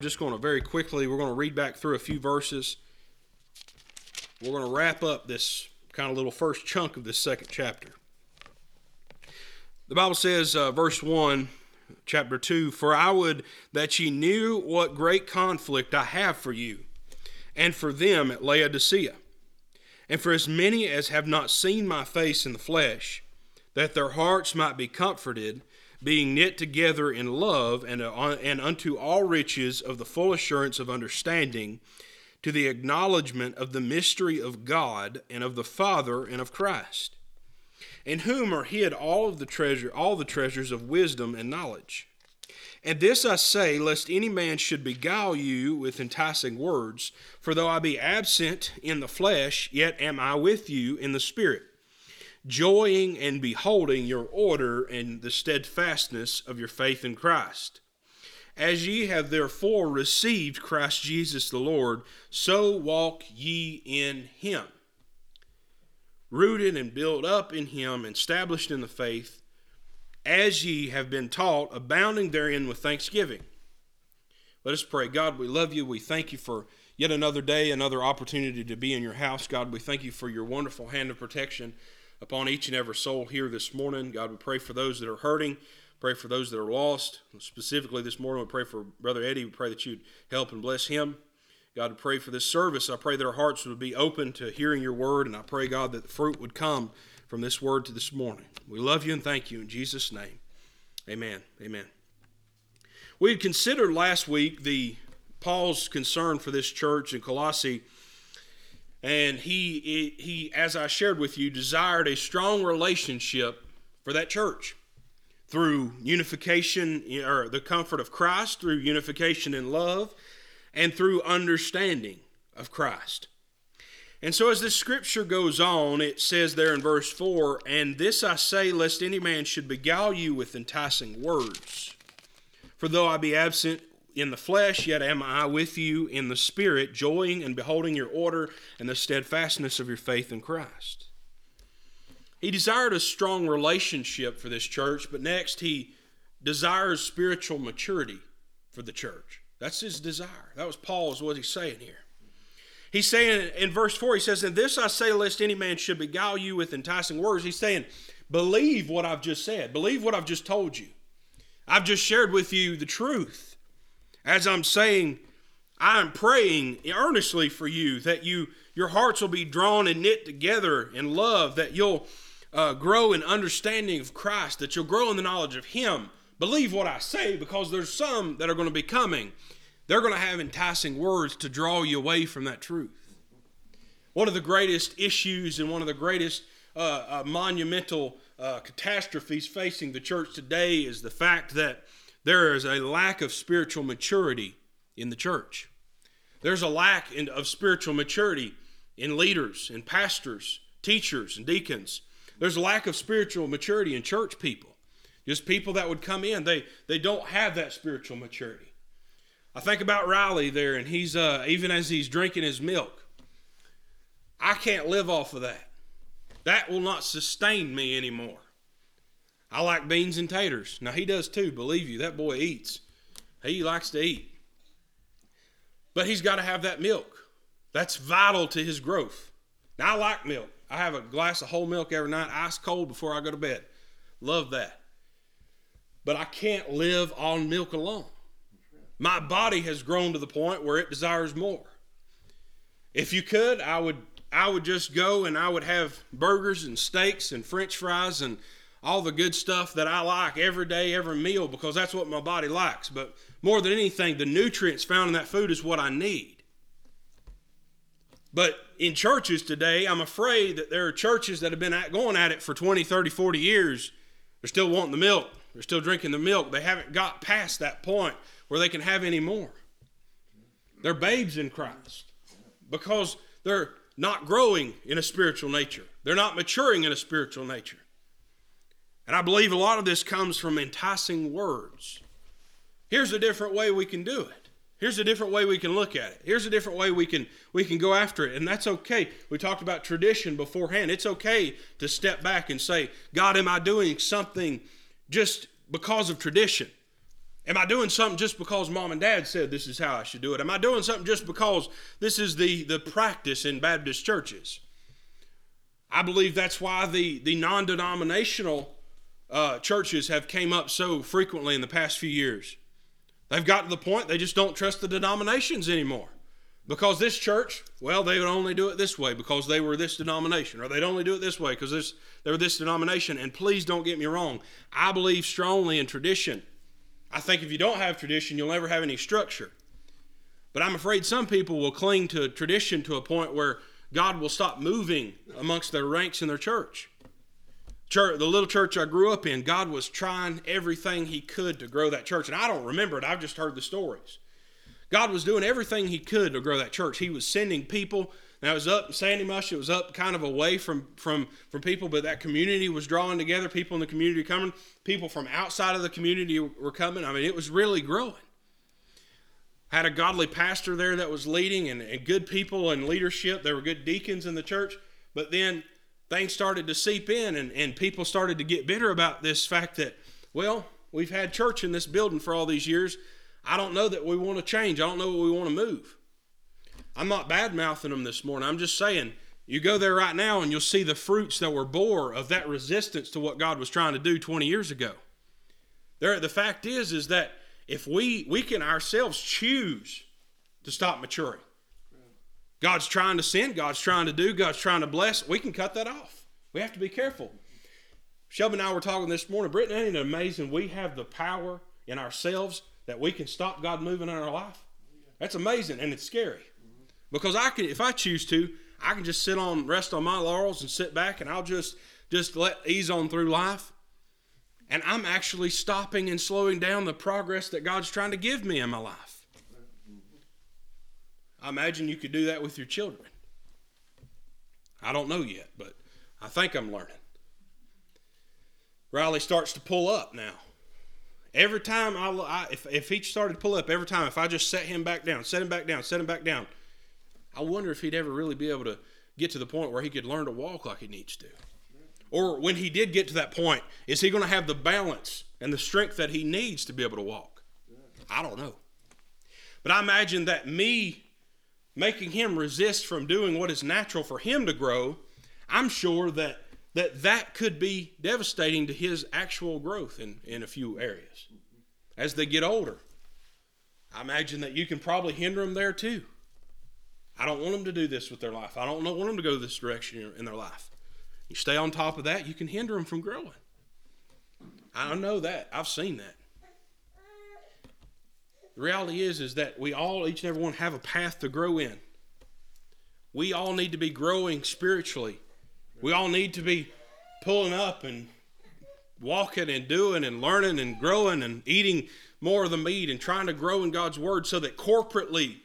just going to very quickly, we're going to read back through a few verses. We're going to wrap up this kind of little first chunk of this second chapter. The Bible says, uh, verse 1, chapter 2 For I would that ye knew what great conflict I have for you, and for them at Laodicea, and for as many as have not seen my face in the flesh, that their hearts might be comforted being knit together in love and, uh, and unto all riches of the full assurance of understanding, to the acknowledgement of the mystery of God and of the Father and of Christ, in whom are hid all of the treasure, all the treasures of wisdom and knowledge. And this I say, lest any man should beguile you with enticing words. For though I be absent in the flesh, yet am I with you in the Spirit joying and beholding your order and the steadfastness of your faith in Christ. As ye have therefore received Christ Jesus the Lord, so walk ye in him, rooted and built up in him, established in the faith, as ye have been taught, abounding therein with thanksgiving. Let us pray. God, we love you. We thank you for yet another day, another opportunity to be in your house. God, we thank you for your wonderful hand of protection upon each and every soul here this morning. God, we pray for those that are hurting. Pray for those that are lost. Specifically this morning, we pray for Brother Eddie. We pray that you'd help and bless him. God, we pray for this service. I pray that our hearts would be open to hearing your word, and I pray, God, that the fruit would come from this word to this morning. We love you and thank you in Jesus' name. Amen. Amen. We had considered last week the Paul's concern for this church in Colossae and he he as I shared with you desired a strong relationship for that church through unification or the comfort of Christ through unification in love and through understanding of Christ. And so as the scripture goes on it says there in verse 4 and this I say lest any man should beguile you with enticing words for though I be absent in the flesh, yet am I with you in the spirit, joying and beholding your order and the steadfastness of your faith in Christ. He desired a strong relationship for this church, but next he desires spiritual maturity for the church. That's his desire. That was Paul's what he's saying here. He's saying in verse 4, he says, And this I say, lest any man should beguile you with enticing words. He's saying, Believe what I've just said. Believe what I've just told you. I've just shared with you the truth. As I'm saying, I am praying earnestly for you that you your hearts will be drawn and knit together in love, that you'll uh, grow in understanding of Christ, that you'll grow in the knowledge of Him. Believe what I say because there's some that are going to be coming. They're going to have enticing words to draw you away from that truth. One of the greatest issues and one of the greatest uh, uh, monumental uh, catastrophes facing the church today is the fact that there is a lack of spiritual maturity in the church. There's a lack in, of spiritual maturity in leaders and pastors, teachers and deacons. There's a lack of spiritual maturity in church people. Just people that would come in, they, they don't have that spiritual maturity. I think about Riley there, and he's uh, even as he's drinking his milk, I can't live off of that. That will not sustain me anymore. I like beans and taters. Now he does too, believe you. That boy eats. He likes to eat. But he's got to have that milk. That's vital to his growth. Now I like milk. I have a glass of whole milk every night, ice cold before I go to bed. Love that. But I can't live on milk alone. My body has grown to the point where it desires more. If you could, I would I would just go and I would have burgers and steaks and french fries and all the good stuff that I like every day, every meal, because that's what my body likes. But more than anything, the nutrients found in that food is what I need. But in churches today, I'm afraid that there are churches that have been going at it for 20, 30, 40 years. They're still wanting the milk. They're still drinking the milk. They haven't got past that point where they can have any more. They're babes in Christ because they're not growing in a spiritual nature. They're not maturing in a spiritual nature. And I believe a lot of this comes from enticing words. Here's a different way we can do it. Here's a different way we can look at it. Here's a different way we can we can go after it. And that's okay. We talked about tradition beforehand. It's okay to step back and say, God, am I doing something just because of tradition? Am I doing something just because mom and dad said this is how I should do it? Am I doing something just because this is the, the practice in Baptist churches? I believe that's why the, the non denominational uh, churches have came up so frequently in the past few years. They've got to the point they just don't trust the denominations anymore. Because this church, well, they would only do it this way because they were this denomination, or they'd only do it this way because this, they were this denomination. And please don't get me wrong, I believe strongly in tradition. I think if you don't have tradition, you'll never have any structure. But I'm afraid some people will cling to tradition to a point where God will stop moving amongst their ranks in their church. Church, the little church I grew up in, God was trying everything He could to grow that church. And I don't remember it, I've just heard the stories. God was doing everything He could to grow that church. He was sending people. Now it was up in Sandy Mush, it was up kind of away from, from, from people, but that community was drawing together, people in the community coming, people from outside of the community were coming. I mean, it was really growing. Had a godly pastor there that was leading and, and good people and leadership. There were good deacons in the church. But then things started to seep in and, and people started to get bitter about this fact that, well, we've had church in this building for all these years. I don't know that we want to change. I don't know what we want to move. I'm not bad mouthing them this morning. I'm just saying, you go there right now and you'll see the fruits that were bore of that resistance to what God was trying to do 20 years ago. There, the fact is, is that if we we can ourselves choose to stop maturing, God's trying to send, God's trying to do, God's trying to bless, we can cut that off. We have to be careful. Shelby and I were talking this morning. Brittany, ain't it amazing? We have the power in ourselves that we can stop God moving in our life. That's amazing, and it's scary because I can, if I choose to, I can just sit on, rest on my laurels and sit back, and I'll just just let ease on through life. And I'm actually stopping and slowing down the progress that God's trying to give me in my life. I imagine you could do that with your children. I don't know yet, but I think I'm learning. Riley starts to pull up now. Every time I, I if, if he started to pull up, every time, if I just set him back down, set him back down, set him back down, I wonder if he'd ever really be able to get to the point where he could learn to walk like he needs to. Or when he did get to that point, is he going to have the balance and the strength that he needs to be able to walk? I don't know. But I imagine that me making him resist from doing what is natural for him to grow, I'm sure that that, that could be devastating to his actual growth in, in a few areas. As they get older, I imagine that you can probably hinder them there too. I don't want them to do this with their life. I don't want them to go this direction in their life. You stay on top of that, you can hinder them from growing. I know that. I've seen that. The reality is, is that we all, each and every one, have a path to grow in. We all need to be growing spiritually. We all need to be pulling up and walking and doing and learning and growing and eating more of the meat and trying to grow in God's Word so that corporately,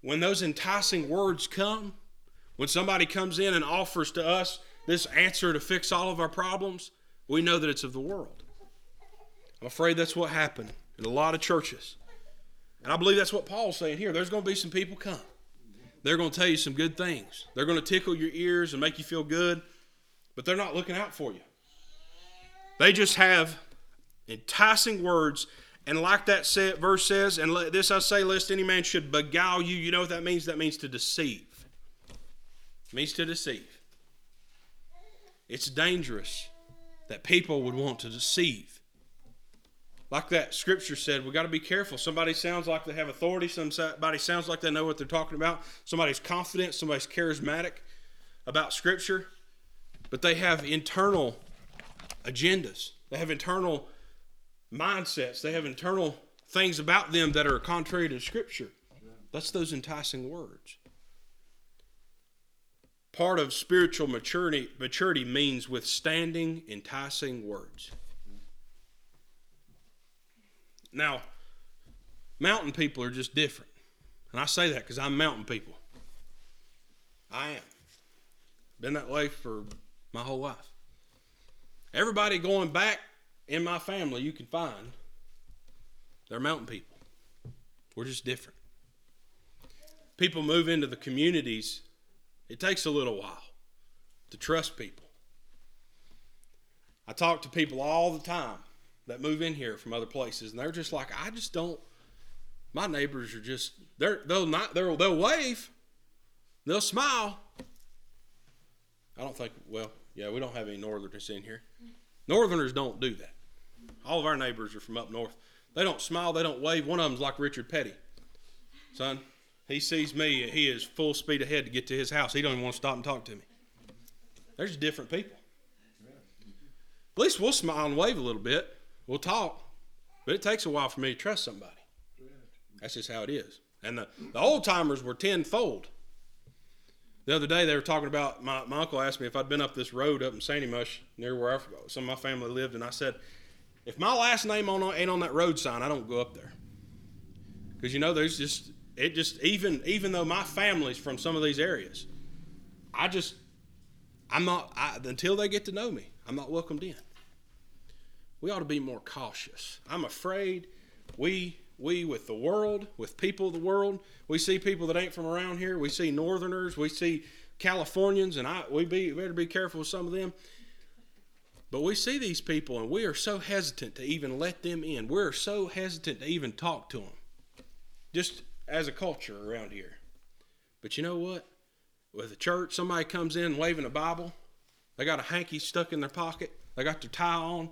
when those enticing words come, when somebody comes in and offers to us this answer to fix all of our problems, we know that it's of the world. I'm afraid that's what happened in a lot of churches. And I believe that's what Paul's saying here. There's going to be some people come. They're going to tell you some good things. They're going to tickle your ears and make you feel good, but they're not looking out for you. They just have enticing words. And like that verse says, and let this I say, lest any man should beguile you. You know what that means? That means to deceive. It means to deceive. It's dangerous that people would want to deceive like that scripture said, we got to be careful. Somebody sounds like they have authority. Somebody sounds like they know what they're talking about. Somebody's confident. Somebody's charismatic about scripture. But they have internal agendas. They have internal mindsets. They have internal things about them that are contrary to scripture. That's those enticing words. Part of spiritual maturity, maturity means withstanding enticing words. Now, mountain people are just different. And I say that because I'm mountain people. I am. Been that way for my whole life. Everybody going back in my family you can find, they're mountain people. We're just different. People move into the communities, it takes a little while to trust people. I talk to people all the time that move in here from other places, and they're just like, I just don't. My neighbors are just they're they'll not they'll they'll wave, they'll smile. I don't think well yeah we don't have any Northerners in here. Northerners don't do that. All of our neighbors are from up north. They don't smile, they don't wave. One of them's like Richard Petty, son. He sees me, he is full speed ahead to get to his house. He don't even want to stop and talk to me. There's different people. At least we'll smile and wave a little bit. We'll talk. But it takes a while for me to trust somebody. That's just how it is. And the, the old timers were tenfold. The other day they were talking about my, my uncle asked me if I'd been up this road up in Sandy Mush near where I, some of my family lived, and I said, if my last name on ain't on that road sign, I don't go up there. Because you know, there's just it just even even though my family's from some of these areas, I just I'm not I, until they get to know me. I'm not welcomed in. We ought to be more cautious. I'm afraid we we with the world, with people of the world, we see people that ain't from around here. We see Northerners, we see Californians, and I we be we better be careful with some of them. But we see these people, and we are so hesitant to even let them in. We're so hesitant to even talk to them, just as a culture around here. But you know what? With a church, somebody comes in waving a Bible, they got a hanky stuck in their pocket, they got their tie on,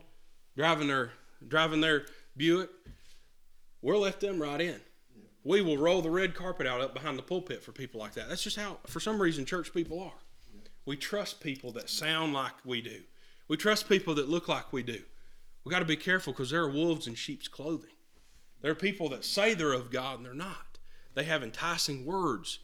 driving their driving their Buick. We'll let them right in. We will roll the red carpet out up behind the pulpit for people like that. That's just how, for some reason, church people are. We trust people that sound like we do. We trust people that look like we do. We got to be careful because there are wolves in sheep's clothing. There are people that say they're of God and they're not. They have enticing words.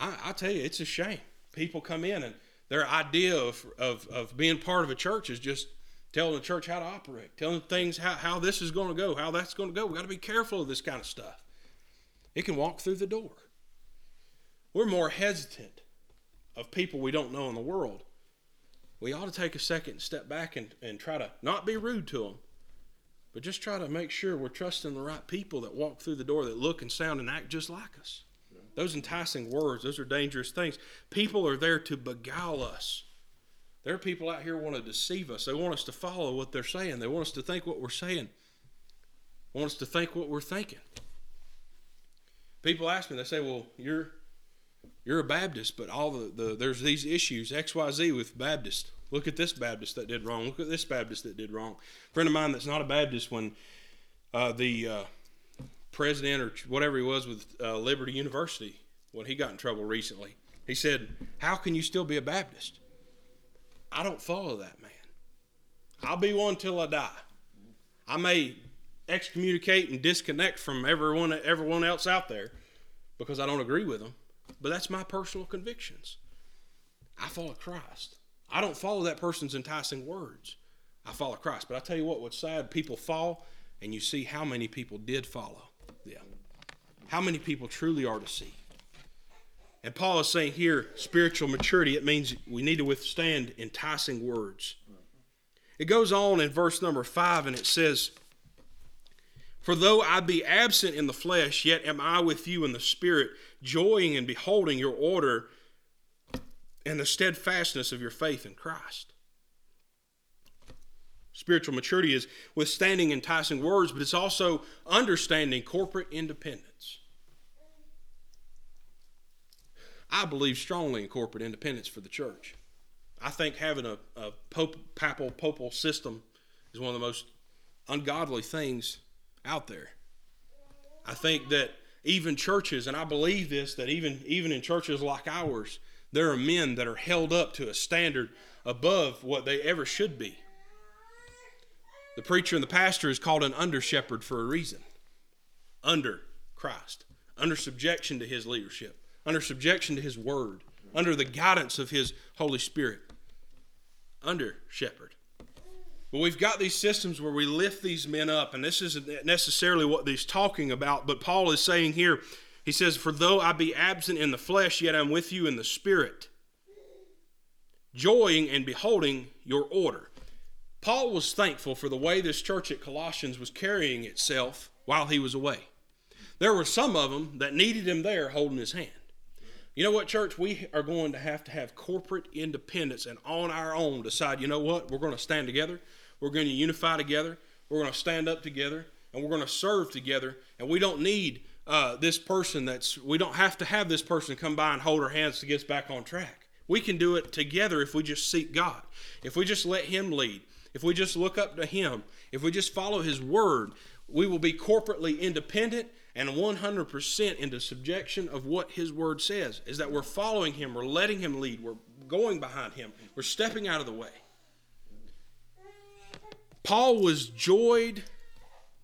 I, I tell you, it's a shame. People come in and their idea of, of, of being part of a church is just telling the church how to operate, telling things how, how this is going to go, how that's going to go. We got to be careful of this kind of stuff. It can walk through the door. We're more hesitant of people we don't know in the world. We ought to take a second and step back and, and try to not be rude to them, but just try to make sure we're trusting the right people that walk through the door that look and sound and act just like us. Those enticing words, those are dangerous things. People are there to beguile us. There are people out here want to deceive us. They want us to follow what they're saying. They want us to think what we're saying. They want us to think what we're thinking. People ask me, they say, "Well, you're you're a Baptist, but all the, the there's these issues X Y Z with Baptist. Look at this Baptist that did wrong. Look at this Baptist that did wrong." A friend of mine that's not a Baptist, when uh, the uh, president or whatever he was with uh, Liberty University, when he got in trouble recently, he said, "How can you still be a Baptist?" I don't follow that man. I'll be one till I die. I may excommunicate and disconnect from everyone everyone else out there because I don't agree with them, but that's my personal convictions. I follow Christ. I don't follow that person's enticing words. I follow Christ. But I tell you what, what's sad, people fall and you see how many people did follow. Yeah. How many people truly are deceived. And Paul is saying here, spiritual maturity, it means we need to withstand enticing words. It goes on in verse number five and it says, For though I be absent in the flesh, yet am I with you in the spirit, joying and beholding your order and the steadfastness of your faith in Christ. Spiritual maturity is withstanding enticing words, but it's also understanding corporate independence. I believe strongly in corporate independence for the church. I think having a, a pope, papal, popal system is one of the most ungodly things out there. I think that even churches, and I believe this, that even, even in churches like ours, there are men that are held up to a standard above what they ever should be. The preacher and the pastor is called an under shepherd for a reason. Under Christ, under subjection to his leadership under subjection to His Word, under the guidance of His Holy Spirit, under shepherd. But we've got these systems where we lift these men up, and this isn't necessarily what he's talking about, but Paul is saying here, he says, For though I be absent in the flesh, yet I'm with you in the spirit, joying and beholding your order. Paul was thankful for the way this church at Colossians was carrying itself while he was away. There were some of them that needed him there holding his hand. You know what, church? We are going to have to have corporate independence and on our own decide, you know what? We're going to stand together. We're going to unify together. We're going to stand up together and we're going to serve together. And we don't need uh, this person that's, we don't have to have this person come by and hold our hands to get us back on track. We can do it together if we just seek God, if we just let Him lead, if we just look up to Him, if we just follow His word. We will be corporately independent and 100% into subjection of what His word says. Is that we're following Him, we're letting Him lead, we're going behind Him, we're stepping out of the way. Paul was joyed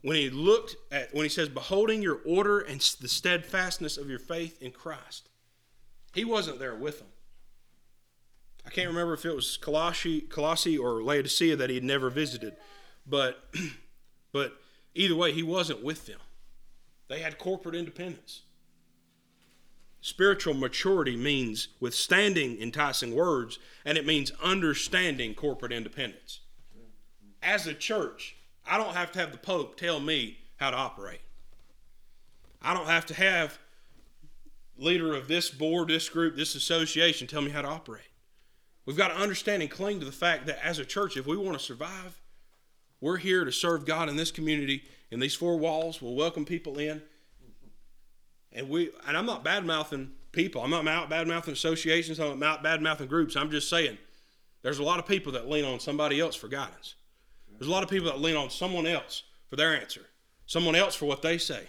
when he looked at when he says beholding your order and the steadfastness of your faith in Christ. He wasn't there with them. I can't remember if it was Colossi, Colossae or Laodicea that he had never visited, but but either way, he wasn't with them. They had corporate independence. Spiritual maturity means withstanding enticing words, and it means understanding corporate independence. As a church, I don't have to have the Pope tell me how to operate. I don't have to have leader of this board, this group, this association tell me how to operate. We've got to understand and cling to the fact that as a church, if we want to survive, we're here to serve God in this community, in these four walls. We'll welcome people in. And we and I'm not bad mouthing people. I'm not bad mouthing associations. I'm not bad mouthing groups. I'm just saying there's a lot of people that lean on somebody else for guidance. There's a lot of people that lean on someone else for their answer, someone else for what they say.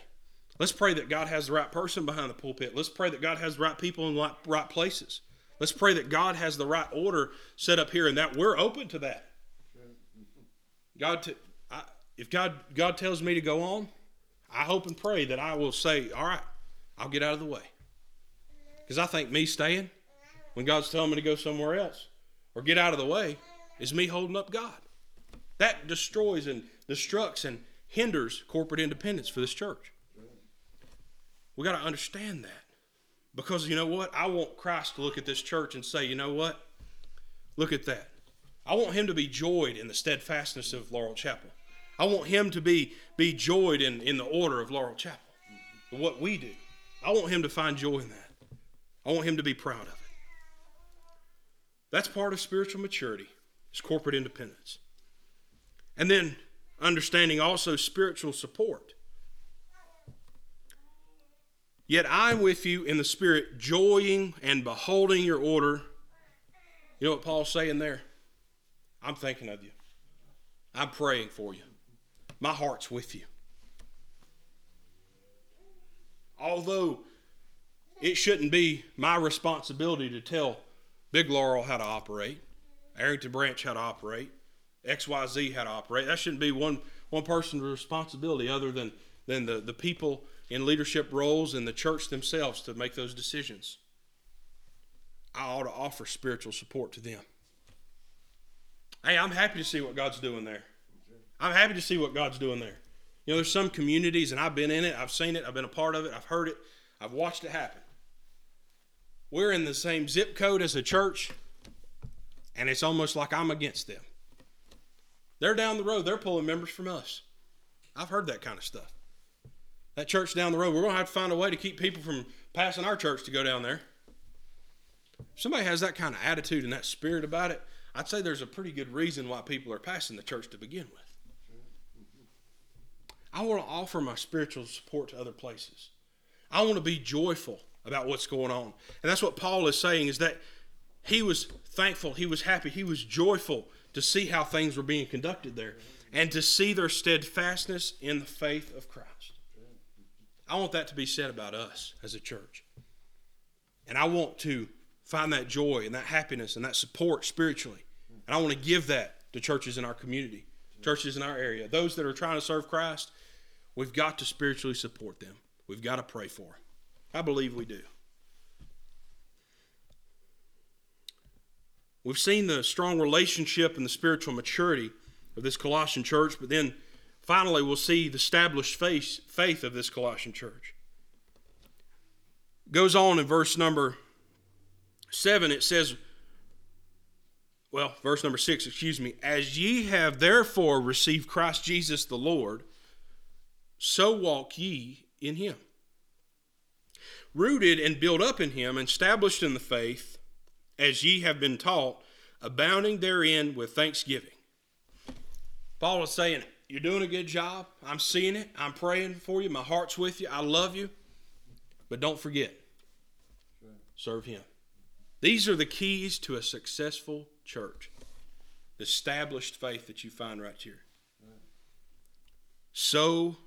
Let's pray that God has the right person behind the pulpit. Let's pray that God has the right people in the right places. Let's pray that God has the right order set up here and that we're open to that. God, to, I, if God God tells me to go on, I hope and pray that I will say, "All right, I'll get out of the way." Because I think me staying when God's telling me to go somewhere else or get out of the way is me holding up God. That destroys and destructs and hinders corporate independence for this church. We got to understand that. Because you know what? I want Christ to look at this church and say, you know what? Look at that. I want him to be joyed in the steadfastness of Laurel Chapel. I want him to be, be joyed in, in the order of Laurel Chapel, what we do. I want him to find joy in that. I want him to be proud of it. That's part of spiritual maturity, is corporate independence. And then understanding also spiritual support. Yet I'm with you in the Spirit, joying and beholding your order. You know what Paul's saying there? I'm thinking of you. I'm praying for you. My heart's with you. Although it shouldn't be my responsibility to tell Big Laurel how to operate, Arrington Branch how to operate, XYZ how to operate. That shouldn't be one one person's responsibility other than than the, the people in leadership roles and the church themselves to make those decisions. I ought to offer spiritual support to them. Hey, I'm happy to see what God's doing there. I'm happy to see what God's doing there. You know, there's some communities, and I've been in it, I've seen it, I've been a part of it, I've heard it, I've watched it happen. We're in the same zip code as a church, and it's almost like I'm against them. They're down the road. They're pulling members from us. I've heard that kind of stuff. That church down the road, we're going to have to find a way to keep people from passing our church to go down there. If somebody has that kind of attitude and that spirit about it, I'd say there's a pretty good reason why people are passing the church to begin with. I want to offer my spiritual support to other places. I want to be joyful about what's going on. And that's what Paul is saying is that he was thankful, he was happy, he was joyful to see how things were being conducted there and to see their steadfastness in the faith of Christ. I want that to be said about us as a church. And I want to find that joy and that happiness and that support spiritually. And I want to give that to churches in our community, churches in our area. Those that are trying to serve Christ, we've got to spiritually support them. We've got to pray for them. I believe we do. We've seen the strong relationship and the spiritual maturity of this Colossian church, but then finally we'll see the established faith, faith of this Colossian church. Goes on in verse number 7, it says, well, verse number 6, excuse me, as ye have therefore received Christ Jesus the Lord, so walk ye in him. Rooted and built up in him, established in the faith, as ye have been taught, abounding therein with thanksgiving. Paul is saying, you're doing a good job. I'm seeing it. I'm praying for you. My heart's with you. I love you. But don't forget, serve Him. These are the keys to a successful church. The established faith that you find right here. So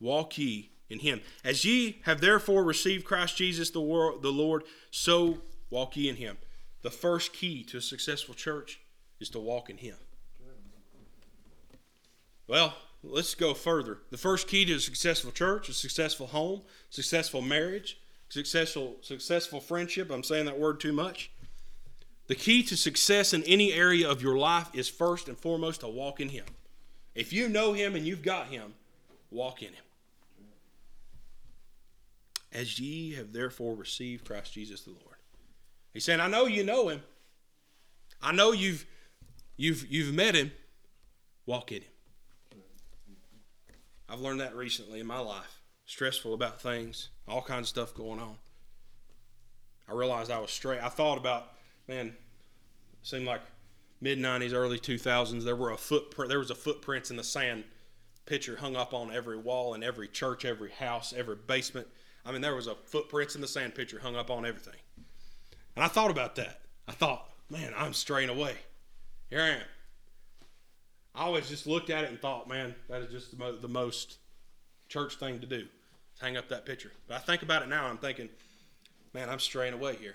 walk ye in him. As ye have therefore received Christ Jesus the, world, the Lord, so walk ye in him. The first key to a successful church is to walk in him. Well, let's go further. The first key to a successful church, a successful home, successful marriage, successful successful friendship. I'm saying that word too much. The key to success in any area of your life is first and foremost to walk in him. If you know him and you've got him, walk in him. As ye have therefore received Christ Jesus the Lord. He's saying, I know you know him. I know you've you've you've met him. Walk in him. I've learned that recently in my life. Stressful about things, all kinds of stuff going on. I realized I was straight. I thought about, man, it seemed like mid '90s, early 2000s. There were a footprint. There was a footprints in the sand picture hung up on every wall in every church, every house, every basement. I mean, there was a footprints in the sand picture hung up on everything. And I thought about that. I thought, man, I'm straying away. Here I am. I always just looked at it and thought, man, that is just the, mo- the most church thing to do. Hang up that picture. But I think about it now, I'm thinking, man, I'm straying away here.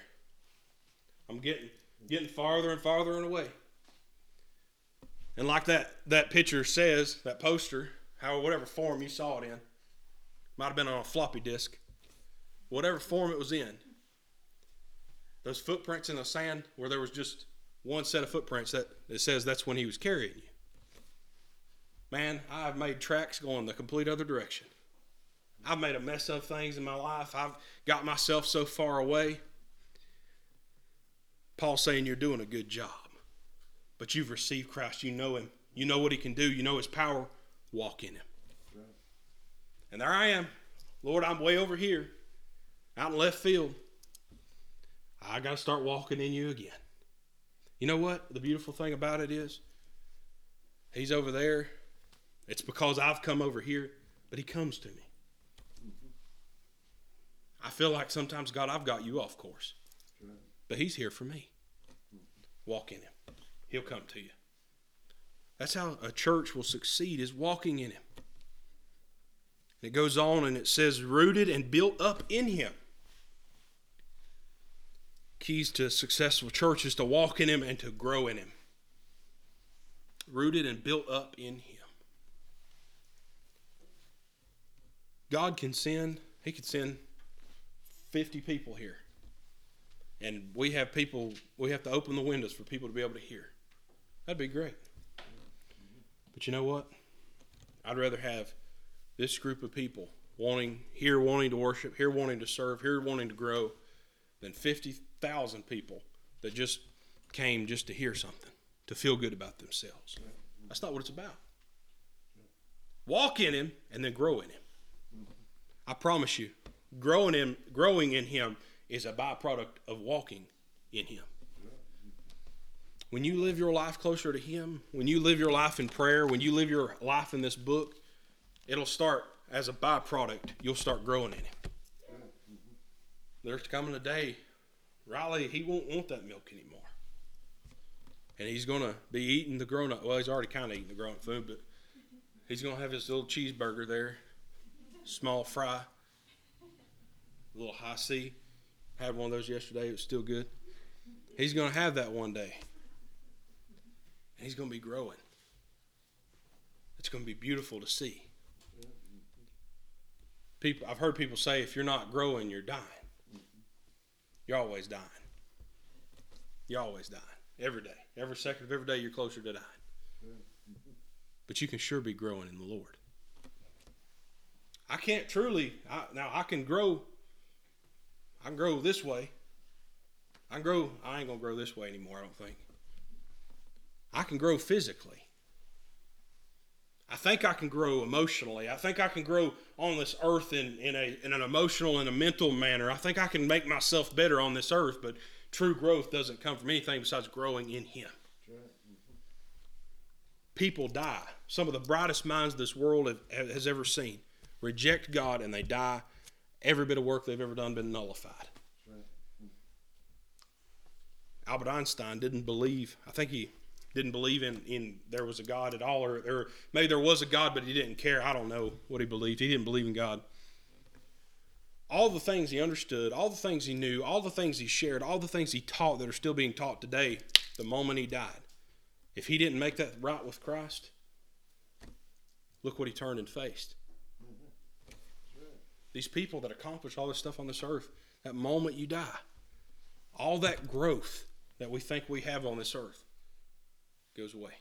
I'm getting getting farther and farther and away. And like that that picture says, that poster, how whatever form you saw it in, might have been on a floppy disk, whatever form it was in. Those footprints in the sand, where there was just one set of footprints that it says that's when he was carrying you. Man, I've made tracks going the complete other direction. I've made a mess of things in my life. I've got myself so far away. Paul's saying you're doing a good job, but you've received Christ. You know Him. You know what He can do. You know His power. Walk in Him. And there I am. Lord, I'm way over here, out in left field. I got to start walking in you again. You know what? The beautiful thing about it is, He's over there. It's because I've come over here, but He comes to me. I feel like sometimes, God, I've got you off course. But He's here for me. Walk in Him, He'll come to you. That's how a church will succeed, is walking in Him. It goes on and it says, rooted and built up in Him. Keys to successful church is to walk in Him and to grow in Him. Rooted and built up in Him. God can send, He could send 50 people here. And we have people, we have to open the windows for people to be able to hear. That'd be great. But you know what? I'd rather have this group of people wanting here wanting to worship, here wanting to serve, here wanting to grow than 50,000 people that just came just to hear something, to feel good about themselves. That's not what it's about. Walk in him and then grow in him. I promise you, growing him, growing in him is a byproduct of walking in him. When you live your life closer to him, when you live your life in prayer, when you live your life in this book, it'll start as a byproduct. You'll start growing in him. There's coming a day, Riley, he won't want that milk anymore. And he's going to be eating the grown up. Well, he's already kind of eating the grown up food, but he's going to have his little cheeseburger there, small fry, a little Hi-C. Had one of those yesterday. It was still good. He's going to have that one day. And he's going to be growing. It's going to be beautiful to see. People, I've heard people say, if you're not growing, you're dying. You're always dying. You're always dying. Every day. Every second of every day, you're closer to dying. But you can sure be growing in the Lord. I can't truly, I, now I can grow I can grow this way. I can grow, I ain't to grow this way anymore, I don't think. I can grow physically. I think I can grow emotionally. I think I can grow on this earth in, in, a, in an emotional and a mental manner. I think I can make myself better on this earth, but true growth doesn't come from anything besides growing in Him. people die. Some of the brightest minds this world have, has ever seen reject God and they die. Every bit of work they've ever done been nullified. Albert Einstein didn't believe. I think he didn't believe in, in there was a God at all, or, or maybe there was a God, but he didn't care. I don't know what he believed. He didn't believe in God. All the things he understood, all the things he knew, all the things he shared, all the things he taught that are still being taught today, the moment he died. If he didn't make that right with Christ, look what he turned and faced. These people that accomplish all this stuff on this earth, that moment you die, all that growth that we think we have on this earth goes away.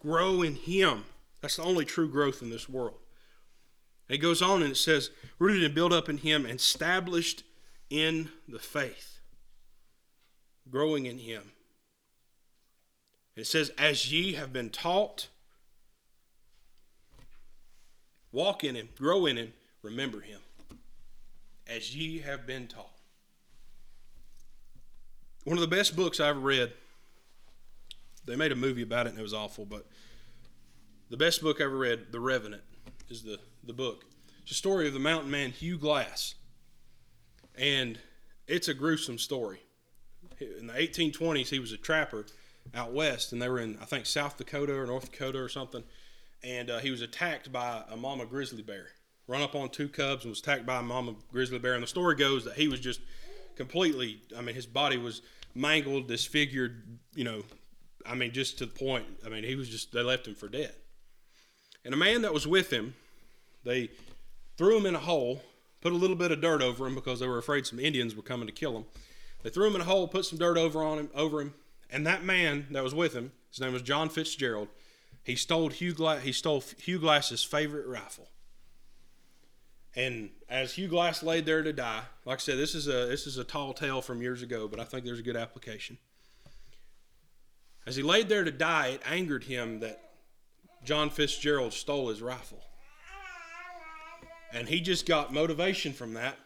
Grow in Him. That's the only true growth in this world. it goes on and it says, rooted and built up in Him and established in the faith. Growing in Him. It says, as ye have been taught, walk in Him, grow in Him, remember Him. As ye have been taught. One of the best books I ever read. They made a movie about it and it was awful, but the best book I ever read, The Revenant, is the, the book. It's a story of the mountain man Hugh Glass. And it's a gruesome story. In the 1820s, he was a trapper out west, and they were in, I think, South Dakota or North Dakota or something. And uh, he was attacked by a mama grizzly bear. Run up on two cubs and was attacked by a mama grizzly bear. And the story goes that he was just completely. I mean, his body was mangled, disfigured. You know, I mean, just to the point. I mean, he was just. They left him for dead. And a man that was with him, they threw him in a hole, put a little bit of dirt over him because they were afraid some Indians were coming to kill him. They threw him in a hole, put some dirt over on him, over him, and that man that was with him, his name was John Fitzgerald. He stole Hugh Glass, he stole Hugh Glass's favorite rifle. And as Hugh Glass laid there to die, like I said, this is a this is a tall tale from years ago, but I think there's a good application. As he laid there to die, it angered him that John Fitzgerald stole his rifle. And he just got motivation from that,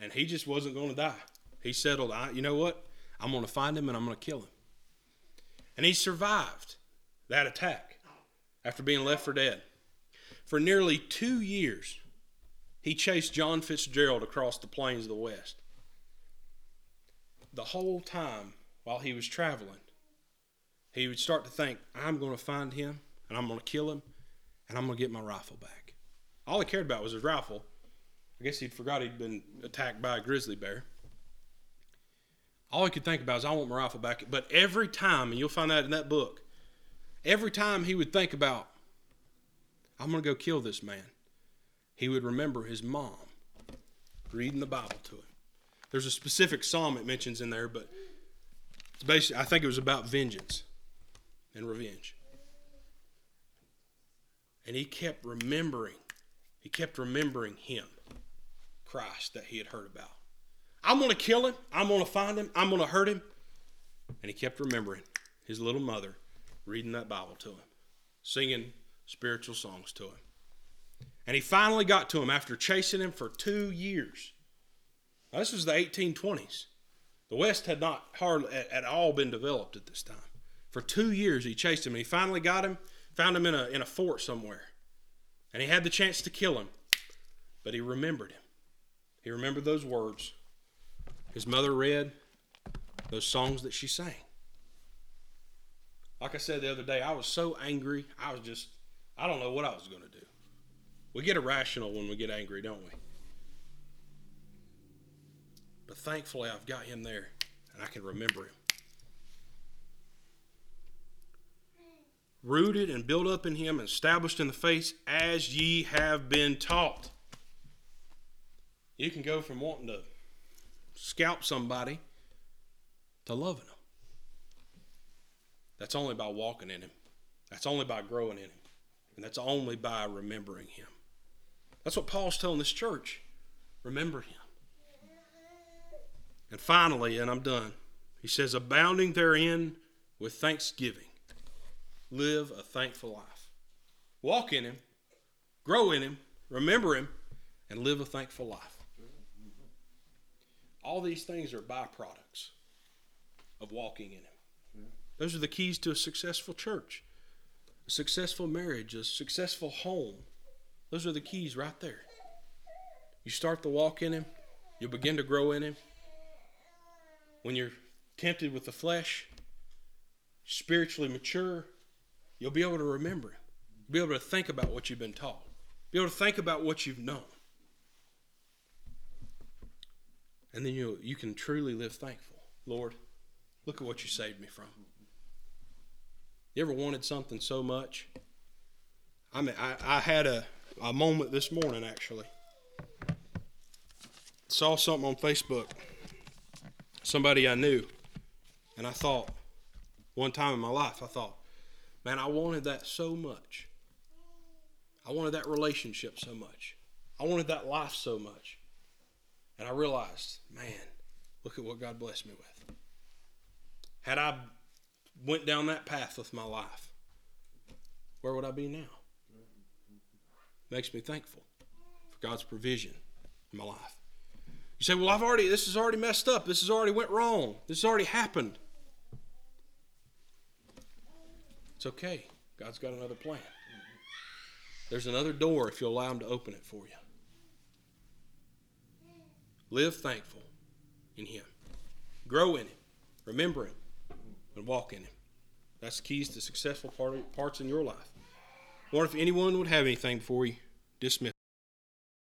and he just wasn't going to die. He settled, I, you know what? I'm going to find him and I'm going to kill him. And he survived that attack after being left for dead. For nearly two years, he chased John Fitzgerald across the plains of the West. The whole time while he was traveling, he would start to think, I'm going to find him and I'm going to kill him and I'm going to get my rifle back. All he cared about was his rifle. I guess he'd forgot he'd been attacked by a grizzly bear. All he could think about is, I want my rifle back. But every time, and you'll find that in that book, every time he would think about, I'm going to go kill this man, he would remember his mom reading the Bible to him. There's a specific psalm it mentions in there, but it's basically, I think it was about vengeance and revenge. And he kept remembering, he kept remembering him, Christ, that he had heard about. I'm going to kill him. I'm going to find him. I'm going to hurt him. And he kept remembering his little mother reading that Bible to him, singing spiritual songs to him. And he finally got to him after chasing him for two years. Now, this was the 1820s. The West had not hardly at, all been developed at this time. For two years, he chased him, and he finally got him, found him in a, in a fort somewhere. And he had the chance to kill him, but he remembered him. He remembered those words. His mother read those songs that she sang. Like I said the other day, I was so angry. I was just, I don't know what I was going to do. We get irrational when we get angry, don't we? But thankfully, I've got him there and I can remember him. Rooted and built up in him and established in the faith as ye have been taught. You can go from wanting to scalp somebody to loving them. That's only by walking in him. That's only by growing in him. And that's only by remembering him. That's what Paul's telling this church. Remember him. And finally, and I'm done, he says, abounding therein with thanksgiving. Live a thankful life. Walk in him, grow in him, remember him, and live a thankful life. All these things are byproducts of walking in him. Those are the keys to a successful church. a successful marriage, a successful home. Those are the keys right there. You start the walk in Him, you'll begin to grow in Him. When you're tempted with the flesh, spiritually mature, you'll be able to remember Him, be able to think about what you've been taught, be able to think about what you've known. And then you you can truly live thankful. Lord, look at what you saved me from. You ever wanted something so much? I mean, I, I had a, a moment this morning actually. Saw something on Facebook. Somebody I knew. And I thought, one time in my life, I thought, man, I wanted that so much. I wanted that relationship so much. I wanted that life so much. And I realized, man, look at what God blessed me with. Had I went down that path with my life, where would I be now? Makes me thankful for God's provision in my life. You say, well, I've already, this is already messed up. This has already went wrong. This has already happened. It's okay. God's got another plan. There's another door if you'll allow Him to open it for you. Live thankful in Him. Grow in Him. Remember Him. And walk in Him. That's keys to successful part, parts in your life. Wonder if anyone would have anything before we dismiss.